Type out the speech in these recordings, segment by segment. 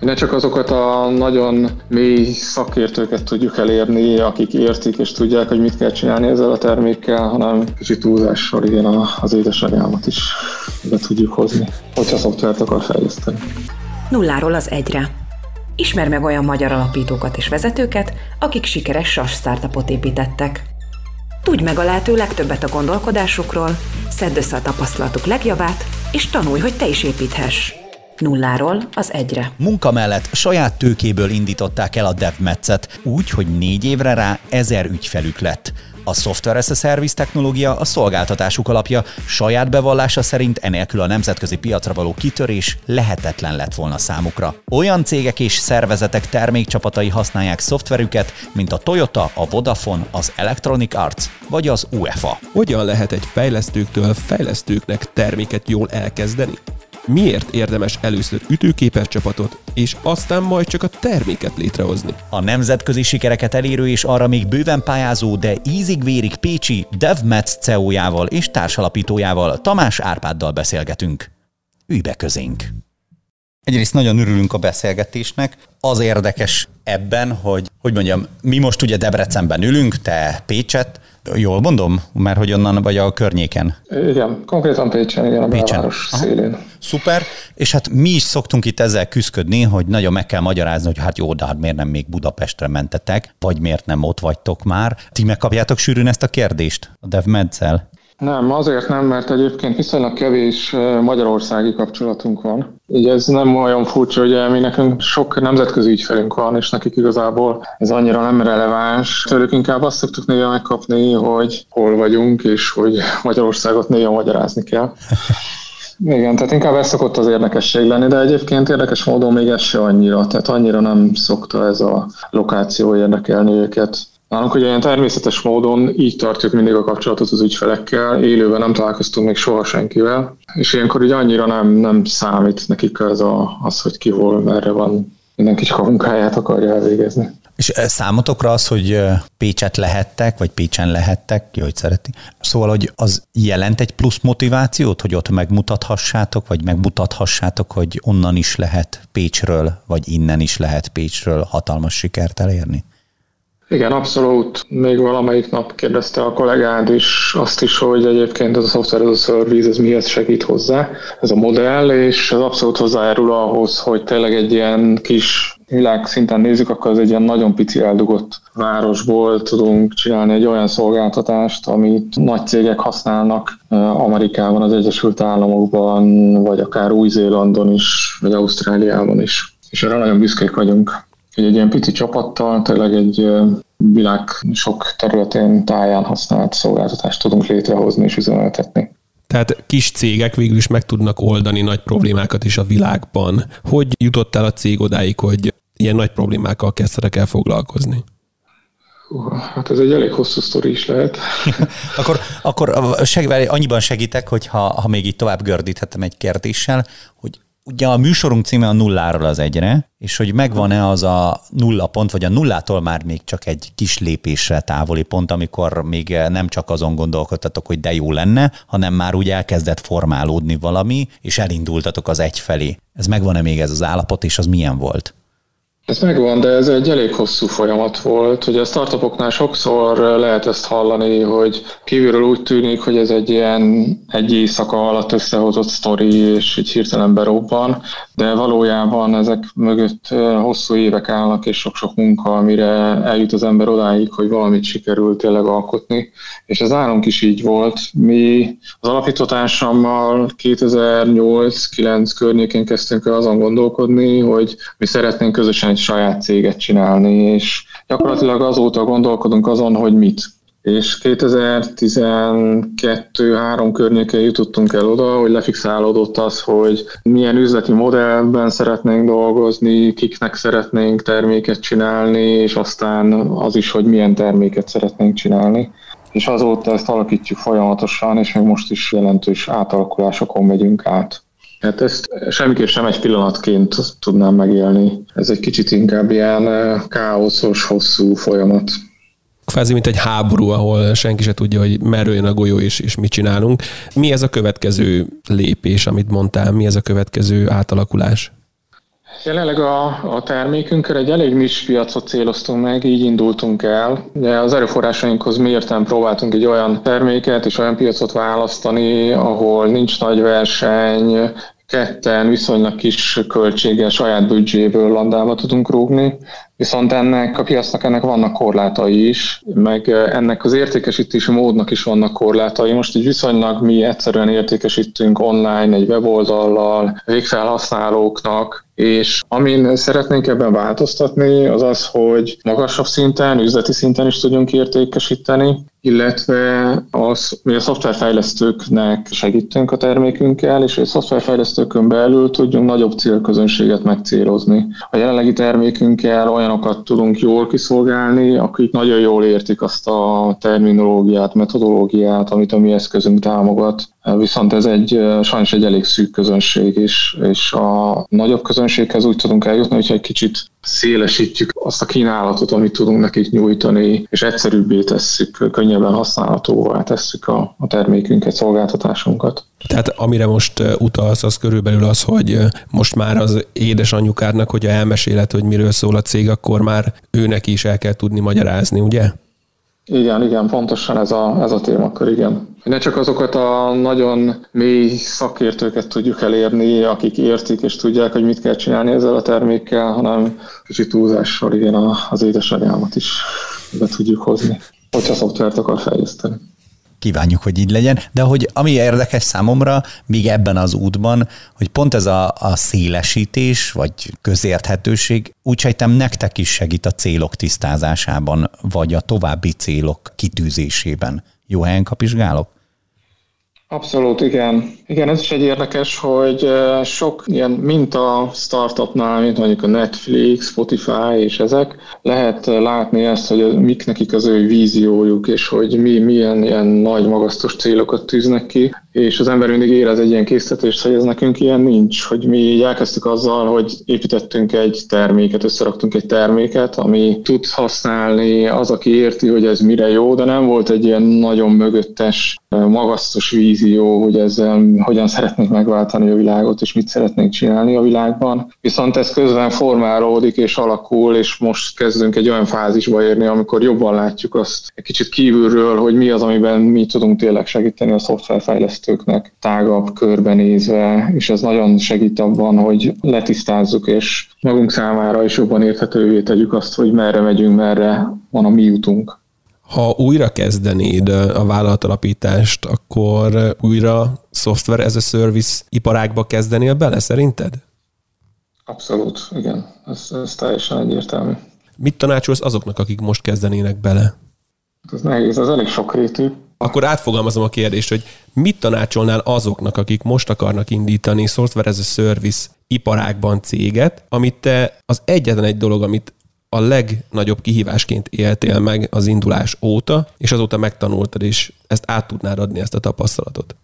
Ne csak azokat a nagyon mély szakértőket tudjuk elérni, akik értik és tudják, hogy mit kell csinálni ezzel a termékkel, hanem kicsit túlzással igen az édesanyámat is be tudjuk hozni, hogyha szoftvert akar fejleszteni. Nulláról az egyre. Ismer meg olyan magyar alapítókat és vezetőket, akik sikeres SAS startupot építettek. Tudj meg a lehető legtöbbet a gondolkodásukról, szedd össze a tapasztalatuk legjavát, és tanulj, hogy te is építhess. Nulláról az egyre. Munka mellett saját tőkéből indították el a DevMetszet, úgy, hogy négy évre rá ezer ügyfelük lett. A Software as a Service technológia a szolgáltatásuk alapja, saját bevallása szerint enélkül a nemzetközi piacra való kitörés lehetetlen lett volna számukra. Olyan cégek és szervezetek termékcsapatai használják szoftverüket, mint a Toyota, a Vodafone, az Electronic Arts vagy az UEFA. Hogyan lehet egy fejlesztőktől fejlesztőknek terméket jól elkezdeni? Miért érdemes először ütőképes csapatot, és aztán majd csak a terméket létrehozni. A nemzetközi sikereket elérő és arra még bőven pályázó, de ízig-vérig Pécsi DevMets CEO-jával és társalapítójával Tamás Árpáddal beszélgetünk. Ülj be közénk! Egyrészt nagyon örülünk a beszélgetésnek. Az érdekes ebben, hogy, hogy mondjam, mi most ugye Debrecenben ülünk, te Pécset, Jól mondom? Mert hogy onnan vagy a környéken? Igen, konkrétan Pécsen, igen, a Pécsen. belváros szélén. Szuper, és hát mi is szoktunk itt ezzel küzdködni, hogy nagyon meg kell magyarázni, hogy hát jó, de hát miért nem még Budapestre mentetek, vagy miért nem ott vagytok már. Ti megkapjátok sűrűn ezt a kérdést a DevMedszel? Nem, azért nem, mert egyébként viszonylag kevés magyarországi kapcsolatunk van. Így ez nem olyan furcsa, hogy mi nekünk sok nemzetközi ügyfelünk van, és nekik igazából ez annyira nem releváns. Tőlük inkább azt szoktuk néha megkapni, hogy hol vagyunk, és hogy Magyarországot néha magyarázni kell. Igen, tehát inkább ez szokott az érdekesség lenni, de egyébként érdekes módon még ez se annyira, tehát annyira nem szokta ez a lokáció érdekelni őket. Nálunk ugye ilyen természetes módon így tartjuk mindig a kapcsolatot az ügyfelekkel, élőben nem találkoztunk még soha senkivel, és ilyenkor ugye annyira nem, nem számít nekik az, a, az, hogy ki hol, merre van, mindenki csak a munkáját akarja elvégezni. És számotokra az, hogy Pécset lehettek, vagy Pécsen lehettek, jó, hogy szereti. Szóval, hogy az jelent egy plusz motivációt, hogy ott megmutathassátok, vagy megmutathassátok, hogy onnan is lehet Pécsről, vagy innen is lehet Pécsről hatalmas sikert elérni? Igen, abszolút. Még valamelyik nap kérdezte a kollégád is azt is, hogy egyébként ez a software as a service, ez mihez segít hozzá, ez a modell, és ez abszolút hozzájárul ahhoz, hogy tényleg egy ilyen kis világszinten nézzük, akkor ez egy ilyen nagyon pici eldugott városból tudunk csinálni egy olyan szolgáltatást, amit nagy cégek használnak Amerikában, az Egyesült Államokban, vagy akár Új-Zélandon is, vagy Ausztráliában is. És erre nagyon büszkék vagyunk hogy egy ilyen pici csapattal tényleg egy világ sok területén táján használt szolgáltatást tudunk létrehozni és üzemeltetni. Tehát kis cégek végül is meg tudnak oldani nagy problémákat is a világban. Hogy jutott el a cég odáig, hogy ilyen nagy problémákkal kezdtek el foglalkozni? Hát ez egy elég hosszú sztori is lehet. akkor akkor seg, annyiban segítek, hogy ha, ha még így tovább gördíthetem egy kérdéssel, hogy Ugye a műsorunk címe a nulláról az egyre, és hogy megvan-e az a nulla pont, vagy a nullától már még csak egy kis lépésre távoli pont, amikor még nem csak azon gondolkodtatok, hogy de jó lenne, hanem már úgy elkezdett formálódni valami, és elindultatok az egy felé. Ez megvan-e még ez az állapot, és az milyen volt? Ez megvan, de ez egy elég hosszú folyamat volt. hogy a startupoknál sokszor lehet ezt hallani, hogy kívülről úgy tűnik, hogy ez egy ilyen egy éjszaka alatt összehozott sztori, és így hirtelen berobban, de valójában ezek mögött hosszú évek állnak, és sok-sok munka, amire eljut az ember odáig, hogy valamit sikerült tényleg alkotni. És ez nálunk is így volt. Mi az alapítótársammal 2008-9 környékén kezdtünk el azon gondolkodni, hogy mi szeretnénk közösen egy saját céget csinálni, és gyakorlatilag azóta gondolkodunk azon, hogy mit. És 2012-3 környékén jutottunk el oda, hogy lefixálódott az, hogy milyen üzleti modellben szeretnénk dolgozni, kiknek szeretnénk terméket csinálni, és aztán az is, hogy milyen terméket szeretnénk csinálni. És azóta ezt alakítjuk folyamatosan, és még most is jelentős átalakulásokon megyünk át. Hát ezt semmiképp sem egy pillanatként tudnám megélni. Ez egy kicsit inkább ilyen káoszos, hosszú folyamat. Kvázi, mint egy háború, ahol senki se tudja, hogy merről jön a golyó és, és mit csinálunk. Mi ez a következő lépés, amit mondtál? Mi ez a következő átalakulás? Jelenleg a, a termékünkkel egy elég nis piacot céloztunk meg, így indultunk el. De az erőforrásainkhoz mérten próbáltunk egy olyan terméket és olyan piacot választani, ahol nincs nagy verseny, ketten viszonylag kis költséggel saját büdzséből landába tudunk rúgni, viszont ennek a piacnak ennek vannak korlátai is, meg ennek az értékesítési módnak is vannak korlátai. Most így viszonylag mi egyszerűen értékesítünk online egy weboldallal, végfelhasználóknak, és amin szeretnénk ebben változtatni, az az, hogy magasabb szinten, üzleti szinten is tudjunk értékesíteni, illetve az, mi a szoftverfejlesztőknek segítünk a termékünkkel, és a szoftverfejlesztőkön belül tudjunk nagyobb célközönséget megcélozni. A jelenlegi termékünkkel olyanokat tudunk jól kiszolgálni, akik nagyon jól értik azt a terminológiát, metodológiát, amit a mi eszközünk támogat, viszont ez egy sajnos egy elég szűk közönség, és, és a nagyobb közönséghez úgy tudunk eljutni, hogyha egy kicsit szélesítjük azt a kínálatot, amit tudunk nekik nyújtani, és egyszerűbbé tesszük, könnyebben használhatóvá tesszük a, a termékünket, szolgáltatásunkat. Tehát amire most utalsz, az körülbelül az, hogy most már az édesanyjukádnak, hogyha elmeséled, hogy miről szól a cég, akkor már őnek is el kell tudni magyarázni, ugye? Igen, igen, pontosan ez a, ez a témakör, igen. Ne csak azokat a nagyon mély szakértőket tudjuk elérni, akik értik és tudják, hogy mit kell csinálni ezzel a termékkel, hanem kicsit túlzással igen az édesanyámat is be tudjuk hozni, hogyha szoftvert akar fejleszteni kívánjuk, hogy így legyen, de hogy ami érdekes számomra, még ebben az útban, hogy pont ez a, a szélesítés, vagy közérthetőség, úgy sejtem nektek is segít a célok tisztázásában, vagy a további célok kitűzésében. Jó helyen kapizsgálok? Abszolút, igen. Igen, ez is egy érdekes, hogy sok ilyen minta startupnál, mint mondjuk a Netflix, Spotify és ezek, lehet látni ezt, hogy mik nekik az ő víziójuk, és hogy mi, milyen ilyen nagy magasztos célokat tűznek ki, és az ember mindig érez egy ilyen készítést, hogy ez nekünk ilyen nincs, hogy mi elkezdtük azzal, hogy építettünk egy terméket, összeraktunk egy terméket, ami tud használni az, aki érti, hogy ez mire jó, de nem volt egy ilyen nagyon mögöttes, magasztos vízió, hogy ezzel hogyan szeretnénk megváltani a világot, és mit szeretnénk csinálni a világban. Viszont ez közben formálódik és alakul, és most kezdünk egy olyan fázisba érni, amikor jobban látjuk azt egy kicsit kívülről, hogy mi az, amiben mi tudunk tényleg segíteni a szoftverfejlesztőt fejlesztőknek tágabb körben nézve, és ez nagyon segít abban, hogy letisztázzuk, és magunk számára is jobban érthetővé tegyük azt, hogy merre megyünk, merre van a mi útunk. Ha újra kezdenéd a vállalatalapítást, akkor újra software as a service iparágba kezdenél bele, szerinted? Abszolút, igen. Ez, ez teljesen egyértelmű. Mit tanácsolsz azoknak, akik most kezdenének bele? Ez nehéz, ez elég sokrétű. Akkor átfogalmazom a kérdést, hogy mit tanácsolnál azoknak, akik most akarnak indítani software as a service iparágban céget, amit te az egyetlen egy dolog, amit a legnagyobb kihívásként éltél meg az indulás óta, és azóta megtanultad, és ezt át tudnád adni, ezt a tapasztalatot?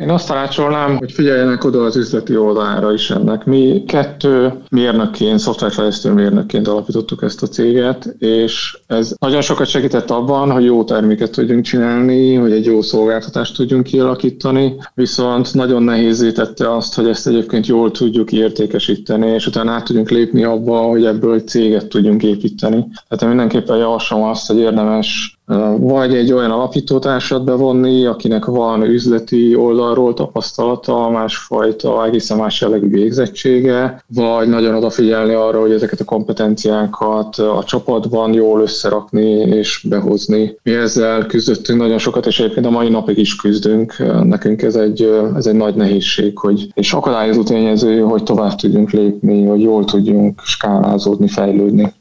Én azt tanácsolnám, hogy figyeljenek oda az üzleti oldalára is ennek. Mi kettő mérnökként, szoftverfejlesztő mérnökként alapítottuk ezt a céget, és ez nagyon sokat segített abban, hogy jó terméket tudjunk csinálni, hogy egy jó szolgáltatást tudjunk kialakítani, viszont nagyon nehézé tette azt, hogy ezt egyébként jól tudjuk értékesíteni, és utána át tudjunk lépni abba, hogy ebből egy céget tudjunk építeni. Tehát én mindenképpen javaslom azt, hogy érdemes vagy egy olyan alapítótársat bevonni, akinek van üzleti oldalról tapasztalata, másfajta, egészen más jellegű végzettsége, vagy nagyon odafigyelni arra, hogy ezeket a kompetenciákat a csapatban jól összerakni és behozni. Mi ezzel küzdöttünk nagyon sokat, és egyébként a mai napig is küzdünk. Nekünk ez egy, ez egy nagy nehézség, hogy, és akadályozó tényező, hogy tovább tudjunk lépni, hogy jól tudjunk skálázódni, fejlődni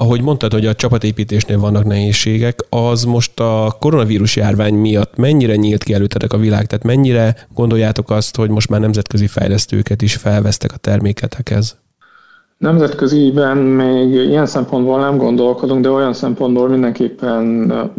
ahogy mondtad, hogy a csapatépítésnél vannak nehézségek, az most a koronavírus járvány miatt mennyire nyílt ki előttetek a világ? Tehát mennyire gondoljátok azt, hogy most már nemzetközi fejlesztőket is felvesztek a terméketekhez? Nemzetköziben még ilyen szempontból nem gondolkodunk, de olyan szempontból mindenképpen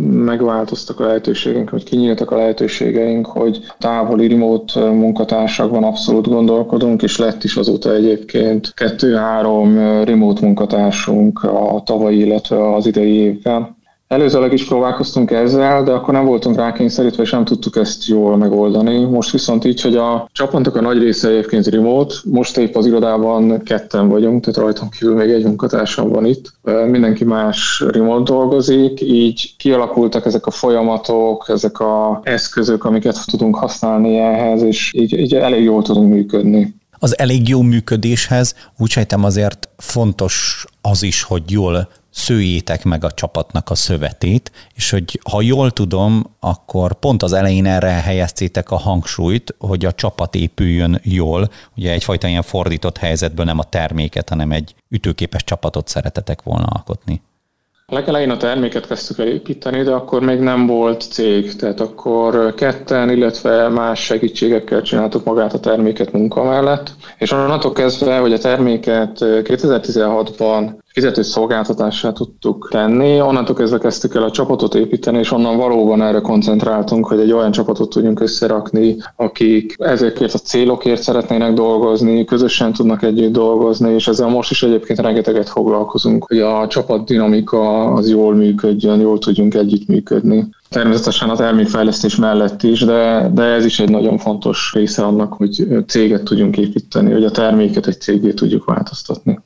megváltoztak a lehetőségeink, hogy kinyíltak a lehetőségeink, hogy távoli remote munkatársakban abszolút gondolkodunk, és lett is azóta egyébként kettő-három remote munkatársunk a tavalyi, illetve az idei évben Előzőleg is próbálkoztunk ezzel, de akkor nem voltunk rákényszerítve, és nem tudtuk ezt jól megoldani. Most viszont így, hogy a csapatok a nagy része egyébként remote, most épp az irodában ketten vagyunk, tehát rajtunk kívül még egy munkatársam van itt. Mindenki más remote dolgozik, így kialakultak ezek a folyamatok, ezek a eszközök, amiket tudunk használni ehhez, és így, így elég jól tudunk működni. Az elég jó működéshez úgy sejtem azért fontos az is, hogy jól szőjétek meg a csapatnak a szövetét, és hogy ha jól tudom, akkor pont az elején erre helyeztétek a hangsúlyt, hogy a csapat épüljön jól, ugye egyfajta ilyen fordított helyzetből nem a terméket, hanem egy ütőképes csapatot szeretetek volna alkotni. Legelején a terméket kezdtük el építeni, de akkor még nem volt cég, tehát akkor ketten, illetve más segítségekkel csináltuk magát a terméket munka mellett, és onnantól kezdve, hogy a terméket 2016-ban fizető szolgáltatását tudtuk tenni. Onnantól kezdve kezdtük el a csapatot építeni, és onnan valóban erre koncentráltunk, hogy egy olyan csapatot tudjunk összerakni, akik ezekért a célokért szeretnének dolgozni, közösen tudnak együtt dolgozni, és ezzel most is egyébként rengeteget foglalkozunk, hogy a csapat dinamika az jól működjön, jól tudjunk együttműködni. Természetesen a termékfejlesztés mellett is, de, de ez is egy nagyon fontos része annak, hogy céget tudjunk építeni, hogy a terméket egy cégé tudjuk változtatni.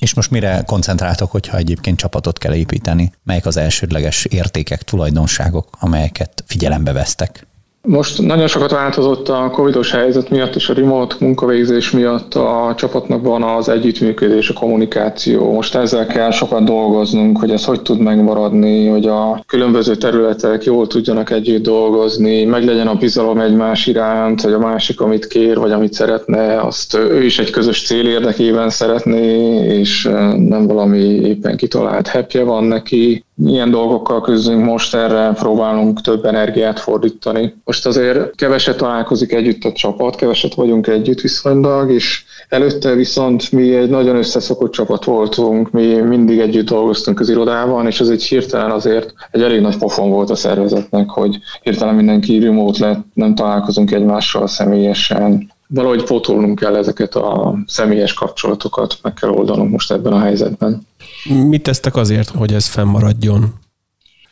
És most mire koncentráltok, hogyha egyébként csapatot kell építeni? Melyek az elsődleges értékek, tulajdonságok, amelyeket figyelembe vesztek? Most nagyon sokat változott a covidos helyzet miatt és a remote munkavégzés miatt a csapatnak van az együttműködés, a kommunikáció. Most ezzel kell sokat dolgoznunk, hogy ez hogy tud megmaradni, hogy a különböző területek jól tudjanak együtt dolgozni, meg legyen a bizalom egymás iránt, hogy a másik, amit kér, vagy amit szeretne, azt ő is egy közös cél érdekében szeretné, és nem valami éppen kitalált hepje van neki milyen dolgokkal küzdünk most, erre próbálunk több energiát fordítani. Most azért keveset találkozik együtt a csapat, keveset vagyunk együtt viszonylag, és előtte viszont mi egy nagyon összeszokott csapat voltunk, mi mindig együtt dolgoztunk az irodában, és ez egy hirtelen azért egy elég nagy pofon volt a szervezetnek, hogy hirtelen mindenki remote lett, nem találkozunk egymással személyesen, valahogy pótolnunk kell ezeket a személyes kapcsolatokat, meg kell oldanunk most ebben a helyzetben. Mit tesztek azért, hogy ez fennmaradjon?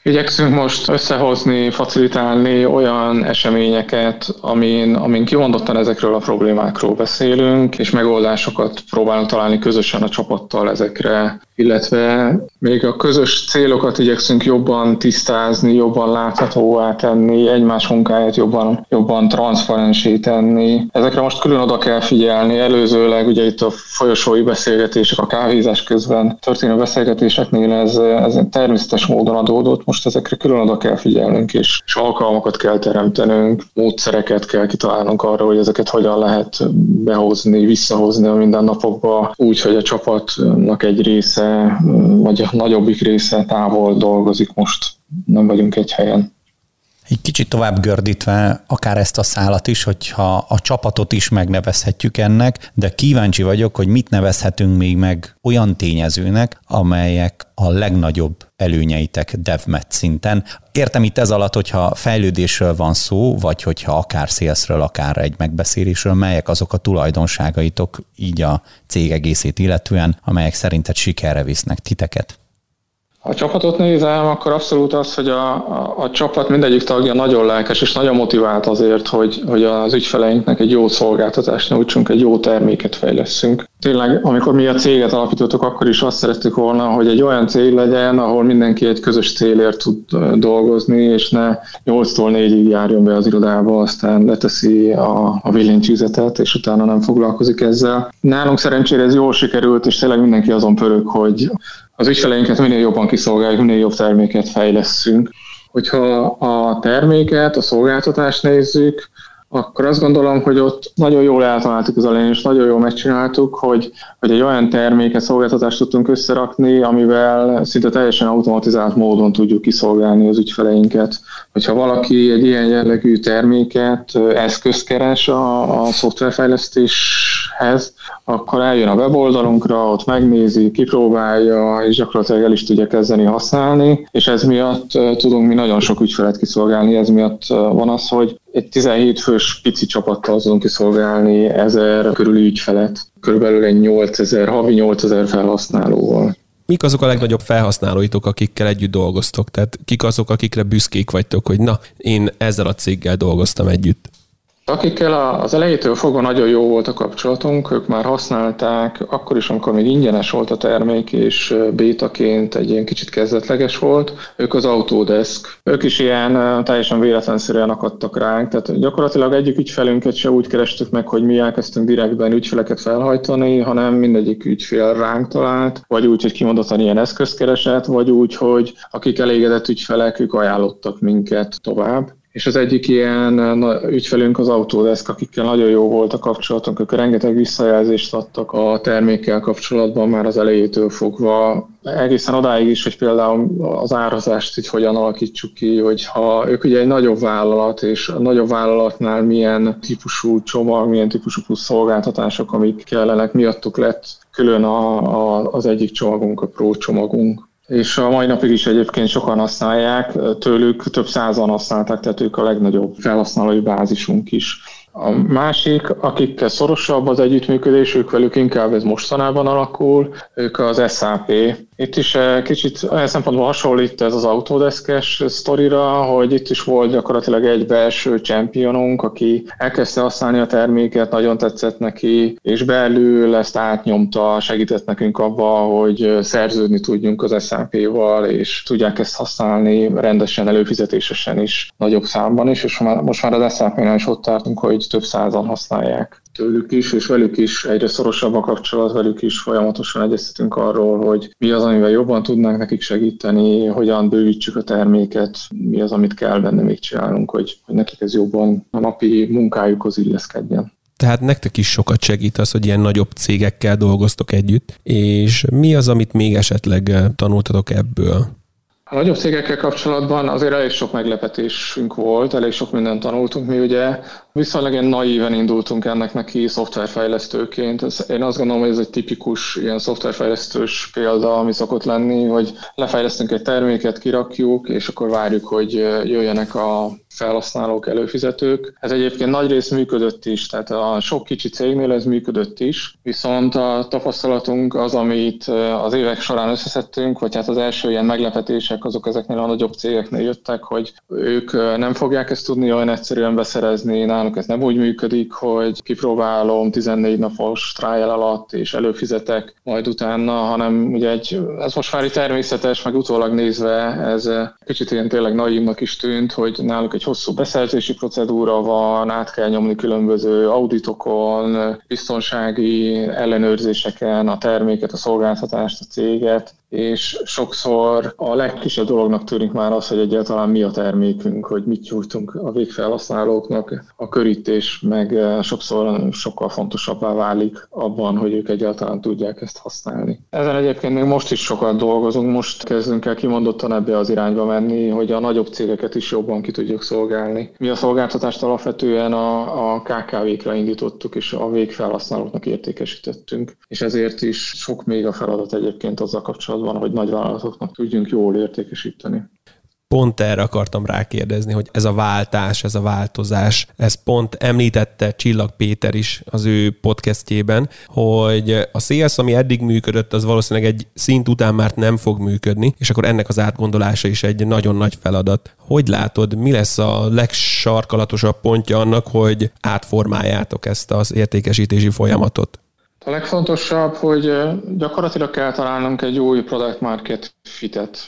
Igyekszünk most összehozni, facilitálni olyan eseményeket, amin, amin kimondottan ezekről a problémákról beszélünk, és megoldásokat próbálunk találni közösen a csapattal ezekre, illetve még a közös célokat igyekszünk jobban tisztázni, jobban láthatóvá tenni, egymás munkáját jobban, jobban transzparensé tenni. Ezekre most külön oda kell figyelni. Előzőleg ugye itt a folyosói beszélgetések, a kávézás közben történő beszélgetéseknél ez, ez természetes módon adódott. Most ezekre külön oda kell figyelnünk, és, és alkalmakat kell teremtenünk, módszereket kell kitalálnunk arra, hogy ezeket hogyan lehet behozni, visszahozni a mindennapokba, úgy, hogy a csapatnak egy része vagy a nagyobbik része távol dolgozik most, nem vagyunk egy helyen. Egy kicsit tovább gördítve akár ezt a szálat is, hogyha a csapatot is megnevezhetjük ennek, de kíváncsi vagyok, hogy mit nevezhetünk még meg olyan tényezőnek, amelyek a legnagyobb előnyeitek DevMet szinten. Értem itt ez alatt, hogyha fejlődésről van szó, vagy hogyha akár szélszről, akár egy megbeszélésről, melyek azok a tulajdonságaitok így a cég egészét illetően, amelyek szerinted sikerre visznek titeket? A csapatot nézem, akkor abszolút az, hogy a, a, a csapat mindegyik tagja nagyon lelkes és nagyon motivált azért, hogy, hogy az ügyfeleinknek egy jó szolgáltatást nyújtsunk, egy jó terméket fejleszünk. Tényleg, amikor mi a céget alapítottuk, akkor is azt szerettük volna, hogy egy olyan cég legyen, ahol mindenki egy közös célért tud dolgozni, és ne 8-tól 4-ig járjon be az irodába, aztán leteszi a, a billentyűzetet, és utána nem foglalkozik ezzel. Nálunk szerencsére ez jól sikerült, és tényleg mindenki azon pörög, hogy az ügyfeleinket minél jobban kiszolgáljuk, minél jobb terméket fejleszünk. Hogyha a terméket, a szolgáltatást nézzük, akkor azt gondolom, hogy ott nagyon jól eltaláltuk az elején, és nagyon jól megcsináltuk, hogy, hogy egy olyan terméket, szolgáltatást tudtunk összerakni, amivel szinte teljesen automatizált módon tudjuk kiszolgálni az ügyfeleinket. Hogyha valaki egy ilyen jellegű terméket, eszközt keres a, a szoftverfejlesztéshez, akkor eljön a weboldalunkra, ott megnézi, kipróbálja, és gyakorlatilag el is tudja kezdeni használni, és ez miatt tudunk mi nagyon sok ügyfelet kiszolgálni, ez miatt van az, hogy egy 17 fős pici csapattal tudunk kiszolgálni ezer körüli ügyfelet, körülbelül egy 8000, havi 8000 felhasználóval. mik azok a legnagyobb felhasználóitok, akikkel együtt dolgoztok? Tehát kik azok, akikre büszkék vagytok, hogy na, én ezzel a céggel dolgoztam együtt? Akikkel az elejétől fogva nagyon jó volt a kapcsolatunk, ők már használták, akkor is, amikor még ingyenes volt a termék, és bétaként egy ilyen kicsit kezdetleges volt, ők az Autodesk. Ők is ilyen teljesen véletlenszerűen akadtak ránk, tehát gyakorlatilag egyik ügyfelünket se úgy kerestük meg, hogy mi elkezdtünk direktben ügyfeleket felhajtani, hanem mindegyik ügyfél ránk talált, vagy úgy, hogy kimondottan ilyen eszközkereset, vagy úgy, hogy akik elégedett ügyfelek, ők ajánlottak minket tovább és az egyik ilyen na, ügyfelünk az Autodesk, akikkel nagyon jó volt a kapcsolatunk, ők rengeteg visszajelzést adtak a termékkel kapcsolatban már az elejétől fogva, egészen odáig is, hogy például az árazást így hogyan alakítsuk ki, hogy ha ők ugye egy nagyobb vállalat, és a nagyobb vállalatnál milyen típusú csomag, milyen típusú plusz szolgáltatások, amik kellenek, miattuk lett külön a, a, az egyik csomagunk, a Pro csomagunk és a mai napig is egyébként sokan használják, tőlük több százan használták, tehát ők a legnagyobb felhasználói bázisunk is. A másik, akikkel szorosabb az együttműködés, ők velük inkább ez mostanában alakul, ők az SAP, itt is eh, kicsit olyan szempontból hasonlít ez az Autodeskes sztorira, hogy itt is volt gyakorlatilag egy belső championunk, aki elkezdte használni a terméket, nagyon tetszett neki, és belül ezt átnyomta, segített nekünk abba, hogy szerződni tudjunk az SAP-val, és tudják ezt használni rendesen, előfizetésesen is, nagyobb számban is, és most már az SAP-nál is ott tartunk, hogy több százan használják tőlük is, és velük is egyre szorosabb a kapcsolat, velük is folyamatosan egyeztetünk arról, hogy mi az, amivel jobban tudnánk nekik segíteni, hogyan bővítsük a terméket, mi az, amit kell benne még csinálnunk, hogy, hogy nekik ez jobban a napi munkájukhoz illeszkedjen. Tehát nektek is sokat segít az, hogy ilyen nagyobb cégekkel dolgoztok együtt, és mi az, amit még esetleg tanultatok ebből? A nagyobb cégekkel kapcsolatban azért elég sok meglepetésünk volt, elég sok mindent tanultunk. Mi ugye viszonylag ilyen naíven indultunk ennek neki szoftverfejlesztőként. Ez, én azt gondolom, hogy ez egy tipikus ilyen szoftverfejlesztős példa, ami szokott lenni, hogy lefejlesztünk egy terméket, kirakjuk, és akkor várjuk, hogy jöjjenek a felhasználók, előfizetők. Ez egyébként nagy rész működött is, tehát a sok kicsi cégnél ez működött is, viszont a tapasztalatunk az, amit az évek során összeszedtünk, vagy hát az első ilyen meglepetések azok ezeknél a nagyobb cégeknél jöttek, hogy ők nem fogják ezt tudni olyan egyszerűen beszerezni, náluk ez nem úgy működik, hogy kipróbálom 14 napos trial alatt és előfizetek majd utána, hanem ugye egy, ez most már természetes, meg utólag nézve ez kicsit ilyen tényleg naívnak is tűnt, hogy náluk egy hosszú beszerzési procedúra van, át kell nyomni különböző auditokon, biztonsági ellenőrzéseken a terméket, a szolgáltatást, a céget, és sokszor a legkisebb dolognak tűnik már az, hogy egyáltalán mi a termékünk, hogy mit nyújtunk a végfelhasználóknak. A körítés meg eh, sokszor sokkal fontosabbá válik abban, hogy ők egyáltalán tudják ezt használni. Ezen egyébként még most is sokat dolgozunk, most kezdünk el kimondottan ebbe az irányba menni, hogy a nagyobb cégeket is jobban ki tudjuk szolgálni. Mi a szolgáltatást alapvetően a, a KKV-kra indítottuk, és a végfelhasználóknak értékesítettünk, és ezért is sok még a feladat egyébként azzal kapcsolatban, van, hogy nagyvállalatoknak tudjunk jól értékesíteni pont erre akartam rákérdezni, hogy ez a váltás, ez a változás, ez pont említette Csillag Péter is az ő podcastjében, hogy a CS, ami eddig működött, az valószínűleg egy szint után már nem fog működni, és akkor ennek az átgondolása is egy nagyon nagy feladat. Hogy látod, mi lesz a legsarkalatosabb pontja annak, hogy átformáljátok ezt az értékesítési folyamatot? A legfontosabb, hogy gyakorlatilag kell találnunk egy új product market fitet.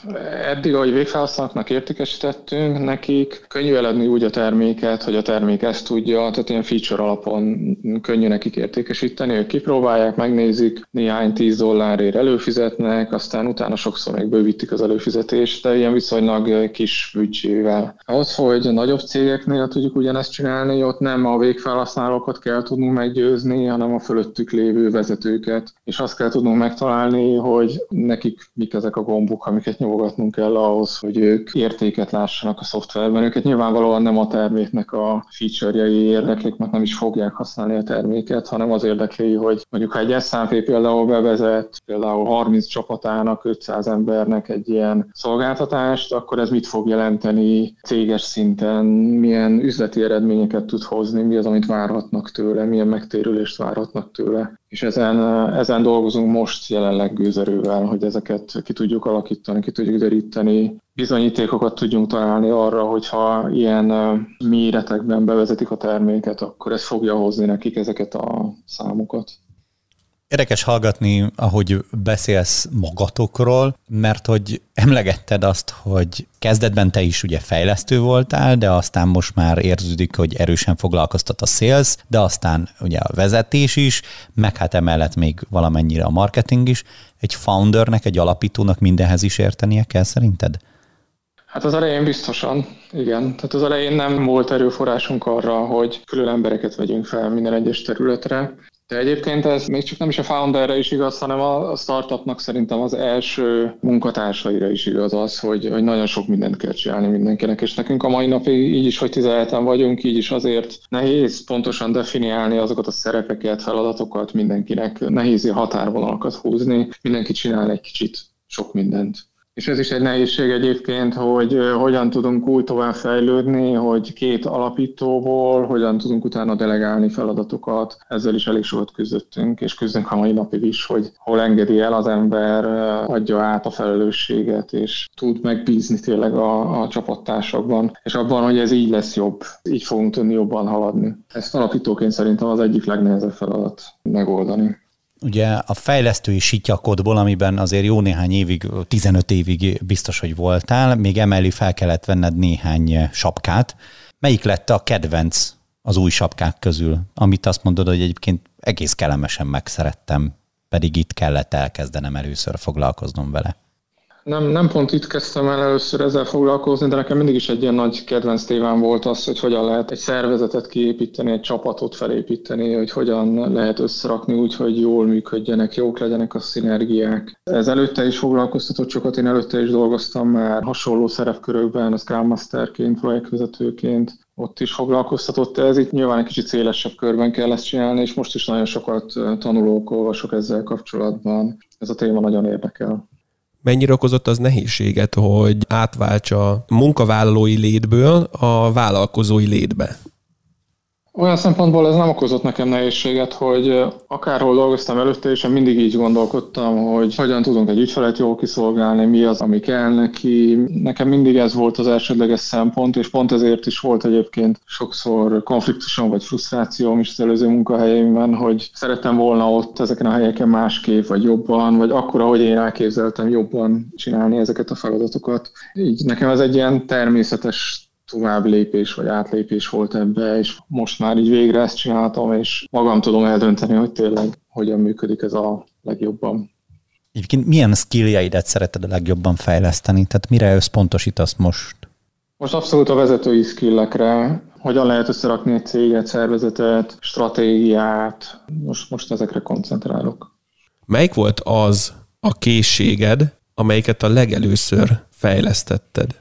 Eddig, ahogy végfelhasználóknak értékesítettünk, nekik könnyű eladni úgy a terméket, hogy a termék ezt tudja, tehát ilyen feature alapon könnyű nekik értékesíteni, ők kipróbálják, megnézik, néhány 10 dollárért előfizetnek, aztán utána sokszor még bővítik az előfizetést, de ilyen viszonylag kis büdzsével. Ahhoz, hogy a nagyobb cégeknél tudjuk ugyanezt csinálni, ott nem a végfelhasználókat kell tudnunk meggyőzni, hanem a fölöttük lévő vezetőket, és azt kell tudnunk megtalálni, hogy nekik mik ezek a gombok, amiket nyomogatnunk kell ahhoz, hogy ők értéket lássanak a szoftverben. Őket nyilvánvalóan nem a terméknek a feature-jei érdeklik, mert nem is fogják használni a terméket, hanem az érdekli, hogy mondjuk ha egy SAP például bevezet, például 30 csapatának, 500 embernek egy ilyen szolgáltatást, akkor ez mit fog jelenteni céges szinten, milyen üzleti eredményeket tud hozni, mi az, amit várhatnak tőle, milyen megtérülést várhatnak tőle és ezen, ezen dolgozunk most jelenleg gőzerővel, hogy ezeket ki tudjuk alakítani, ki tudjuk deríteni, bizonyítékokat tudjunk találni arra, hogyha ilyen méretekben bevezetik a terméket, akkor ez fogja hozni nekik ezeket a számokat. Érdekes hallgatni, ahogy beszélsz magatokról, mert hogy emlegetted azt, hogy kezdetben te is ugye fejlesztő voltál, de aztán most már érződik, hogy erősen foglalkoztat a sales, de aztán ugye a vezetés is, meg hát emellett még valamennyire a marketing is. Egy foundernek, egy alapítónak mindenhez is értenie kell szerinted? Hát az elején biztosan, igen. Tehát az elején nem volt erőforrásunk arra, hogy külön embereket vegyünk fel minden egyes területre. De egyébként ez még csak nem is a founderre is igaz, hanem a startupnak szerintem az első munkatársaira is igaz az, hogy, hogy nagyon sok mindent kell csinálni mindenkinek, és nekünk a mai napig így is, hogy 17-en vagyunk, így is azért nehéz pontosan definiálni azokat a szerepeket, feladatokat mindenkinek, nehéz határvonalakat húzni, mindenki csinál egy kicsit sok mindent. És ez is egy nehézség egyébként, hogy hogyan tudunk úgy tovább hogy két alapítóból hogyan tudunk utána delegálni feladatokat. Ezzel is elég sokat küzdöttünk, és küzdünk a mai napig is, hogy hol engedi el az ember, adja át a felelősséget, és tud megbízni tényleg a, a csapattársakban, és abban, hogy ez így lesz jobb, így fogunk tudni jobban haladni. Ezt alapítóként szerintem az egyik legnehezebb feladat megoldani ugye a fejlesztői sityakodból, amiben azért jó néhány évig, 15 évig biztos, hogy voltál, még emellé fel kellett venned néhány sapkát. Melyik lett a kedvenc az új sapkák közül, amit azt mondod, hogy egyébként egész kellemesen megszerettem, pedig itt kellett elkezdenem először foglalkoznom vele? Nem, nem pont itt kezdtem el először ezzel foglalkozni, de nekem mindig is egy ilyen nagy kedvenc tévám volt az, hogy hogyan lehet egy szervezetet kiépíteni, egy csapatot felépíteni, hogy hogyan lehet összerakni úgy, hogy jól működjenek, jók legyenek a szinergiák. Ez előtte is foglalkoztatott sokat, én előtte is dolgoztam már hasonló szerepkörökben, a Scrum Masterként, projektvezetőként, ott is foglalkoztatott ez, itt nyilván egy kicsit szélesebb körben kell ezt csinálni, és most is nagyon sokat tanulók, olvasok ezzel kapcsolatban. Ez a téma nagyon érdekel. Mennyire okozott az nehézséget, hogy átváltsa munkavállalói létből a vállalkozói létbe? Olyan szempontból ez nem okozott nekem nehézséget, hogy akárhol dolgoztam előtte, és én mindig így gondolkodtam, hogy hogyan tudunk egy ügyfelet jól kiszolgálni, mi az, ami kell neki. Nekem mindig ez volt az elsődleges szempont, és pont ezért is volt egyébként sokszor konfliktusom vagy frusztrációm is az előző munkahelyeimben, hogy szerettem volna ott ezeken a helyeken másképp, vagy jobban, vagy akkor, ahogy én elképzeltem, jobban csinálni ezeket a feladatokat. Így nekem ez egy ilyen természetes tovább lépés vagy átlépés volt ebbe, és most már így végre ezt csináltam, és magam tudom eldönteni, hogy tényleg hogyan működik ez a legjobban. Egyébként milyen skilljeidet szereted a legjobban fejleszteni? Tehát mire összpontosítasz most? Most abszolút a vezetői skillekre, hogyan lehet összerakni egy céget, szervezetet, stratégiát, most, most ezekre koncentrálok. Melyik volt az a készséged, amelyiket a legelőször fejlesztetted?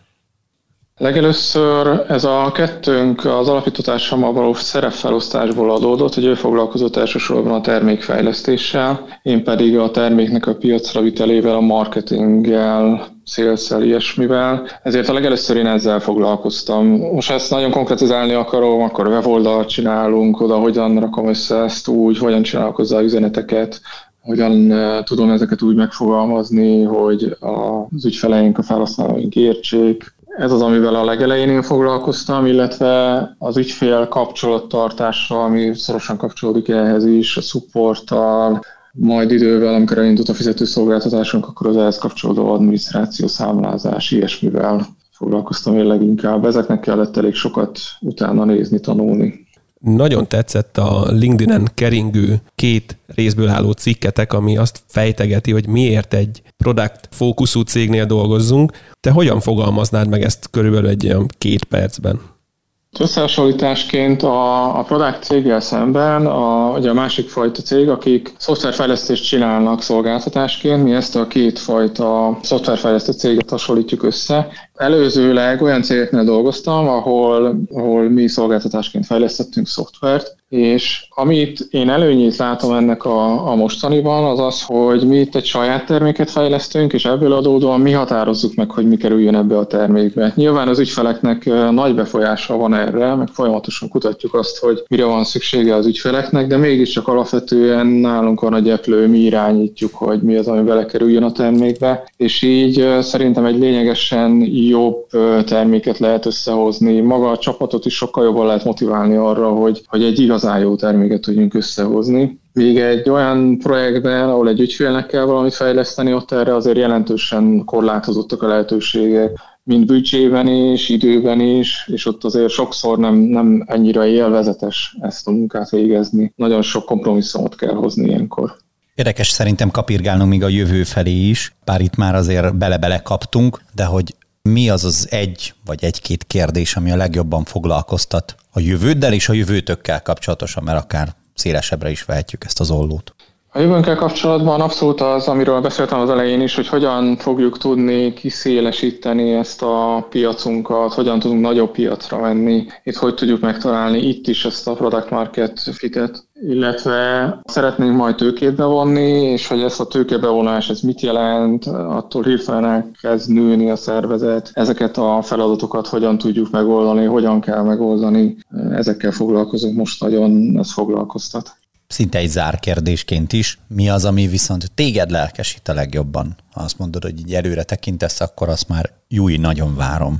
Legelőször ez a kettőnk az alapítótársammal való szerepfelosztásból adódott, hogy ő foglalkozott elsősorban a termékfejlesztéssel, én pedig a terméknek a piacra vitelével, a marketinggel, szélszel, ilyesmivel. Ezért a legelőször én ezzel foglalkoztam. Most ezt nagyon konkretizálni akarom, akkor weboldalt csinálunk, oda hogyan rakom össze ezt úgy, hogyan csinálok hozzá üzeneteket, hogyan eh, tudom ezeket úgy megfogalmazni, hogy az ügyfeleink, a felhasználóink értsék, ez az, amivel a legelején én foglalkoztam, illetve az ügyfél kapcsolattartással, ami szorosan kapcsolódik ehhez is, a supporttal, majd idővel, amikor elindult a fizetőszolgáltatásunk, akkor az ehhez kapcsolódó adminisztráció, számlázás, ilyesmivel foglalkoztam én leginkább. Ezeknek kellett elég sokat utána nézni, tanulni. Nagyon tetszett a LinkedIn-en keringő két részből álló cikketek, ami azt fejtegeti, hogy miért egy product fókuszú cégnél dolgozzunk. Te hogyan fogalmaznád meg ezt körülbelül egy olyan két percben? Összehasonlításként a, a product céggel szemben a, ugye a másik fajta cég, akik szoftverfejlesztést csinálnak szolgáltatásként, mi ezt a két fajta szoftverfejlesztő céget hasonlítjuk össze. Előzőleg olyan cégeknél dolgoztam, ahol, ahol mi szolgáltatásként fejlesztettünk szoftvert, és amit én előnyét látom ennek a, a mostaniban, az az, hogy mi itt egy saját terméket fejlesztünk, és ebből adódóan mi határozzuk meg, hogy mi kerüljön ebbe a termékbe. Nyilván az ügyfeleknek nagy befolyása van erre, meg folyamatosan kutatjuk azt, hogy mire van szüksége az ügyfeleknek, de mégiscsak alapvetően nálunk van a gyeplő, mi irányítjuk, hogy mi az, ami belekerüljön a termékbe, és így szerintem egy lényegesen jobb terméket lehet összehozni. Maga a csapatot is sokkal jobban lehet motiválni arra, hogy, hogy egy igazán jó terméket tudjunk összehozni. Még egy olyan projektben, ahol egy ügyfélnek kell valamit fejleszteni, ott erre azért jelentősen korlátozottak a lehetőségek, mind büdzsében is, időben is, és ott azért sokszor nem, nem ennyire élvezetes ezt a munkát végezni. Nagyon sok kompromisszumot kell hozni ilyenkor. Érdekes szerintem kapirgálnunk még a jövő felé is, bár itt már azért bele-bele kaptunk, de hogy mi az az egy vagy egy-két kérdés, ami a legjobban foglalkoztat a jövőddel és a jövőtökkel kapcsolatosan, mert akár szélesebbre is vehetjük ezt az ollót. A jövőnkkel kapcsolatban abszolút az, amiről beszéltem az elején is, hogy hogyan fogjuk tudni kiszélesíteni ezt a piacunkat, hogyan tudunk nagyobb piacra menni, itt hogy tudjuk megtalálni itt is ezt a product market fitet, illetve szeretnénk majd tőkét bevonni, és hogy ezt a tőkebevonás, ez mit jelent, attól hirtelen elkezd nőni a szervezet, ezeket a feladatokat hogyan tudjuk megoldani, hogyan kell megoldani, ezekkel foglalkozunk most nagyon, ez foglalkoztat szinte egy zárkérdésként is, mi az, ami viszont téged lelkesít a legjobban? Ha azt mondod, hogy így előre tekintesz, akkor azt már júj, nagyon várom.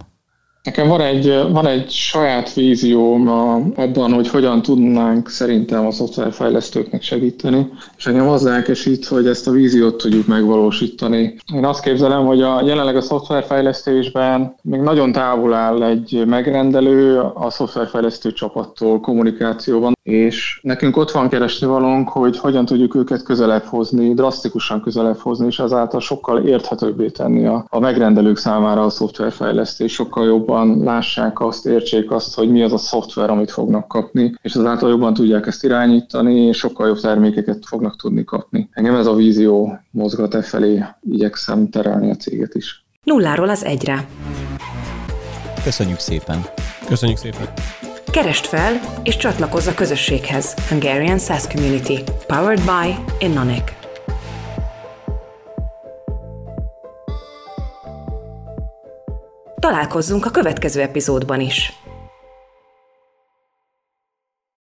Nekem van egy, van egy saját vízióm abban, hogy hogyan tudnánk szerintem a szoftverfejlesztőknek segíteni, és engem az lelkesít, hogy ezt a víziót tudjuk megvalósítani. Én azt képzelem, hogy a jelenleg a szoftverfejlesztésben még nagyon távol áll egy megrendelő a szoftverfejlesztő csapattól kommunikációban, és nekünk ott van keresni valónk, hogy hogyan tudjuk őket közelebb hozni, drasztikusan közelebb hozni, és ezáltal sokkal érthetőbbé tenni a, a megrendelők számára a szoftverfejlesztés, sokkal jobban lássák azt, értsék azt, hogy mi az a szoftver, amit fognak kapni, és ezáltal jobban tudják ezt irányítani, és sokkal jobb termékeket fognak tudni kapni. Engem ez a vízió mozgat e felé, igyekszem terelni a céget is. Nulláról az egyre. Köszönjük szépen! Köszönjük szépen! Kerest fel és csatlakozz a közösséghez. Hungarian SaaS Community. Powered by Innonic. Találkozzunk a következő epizódban is.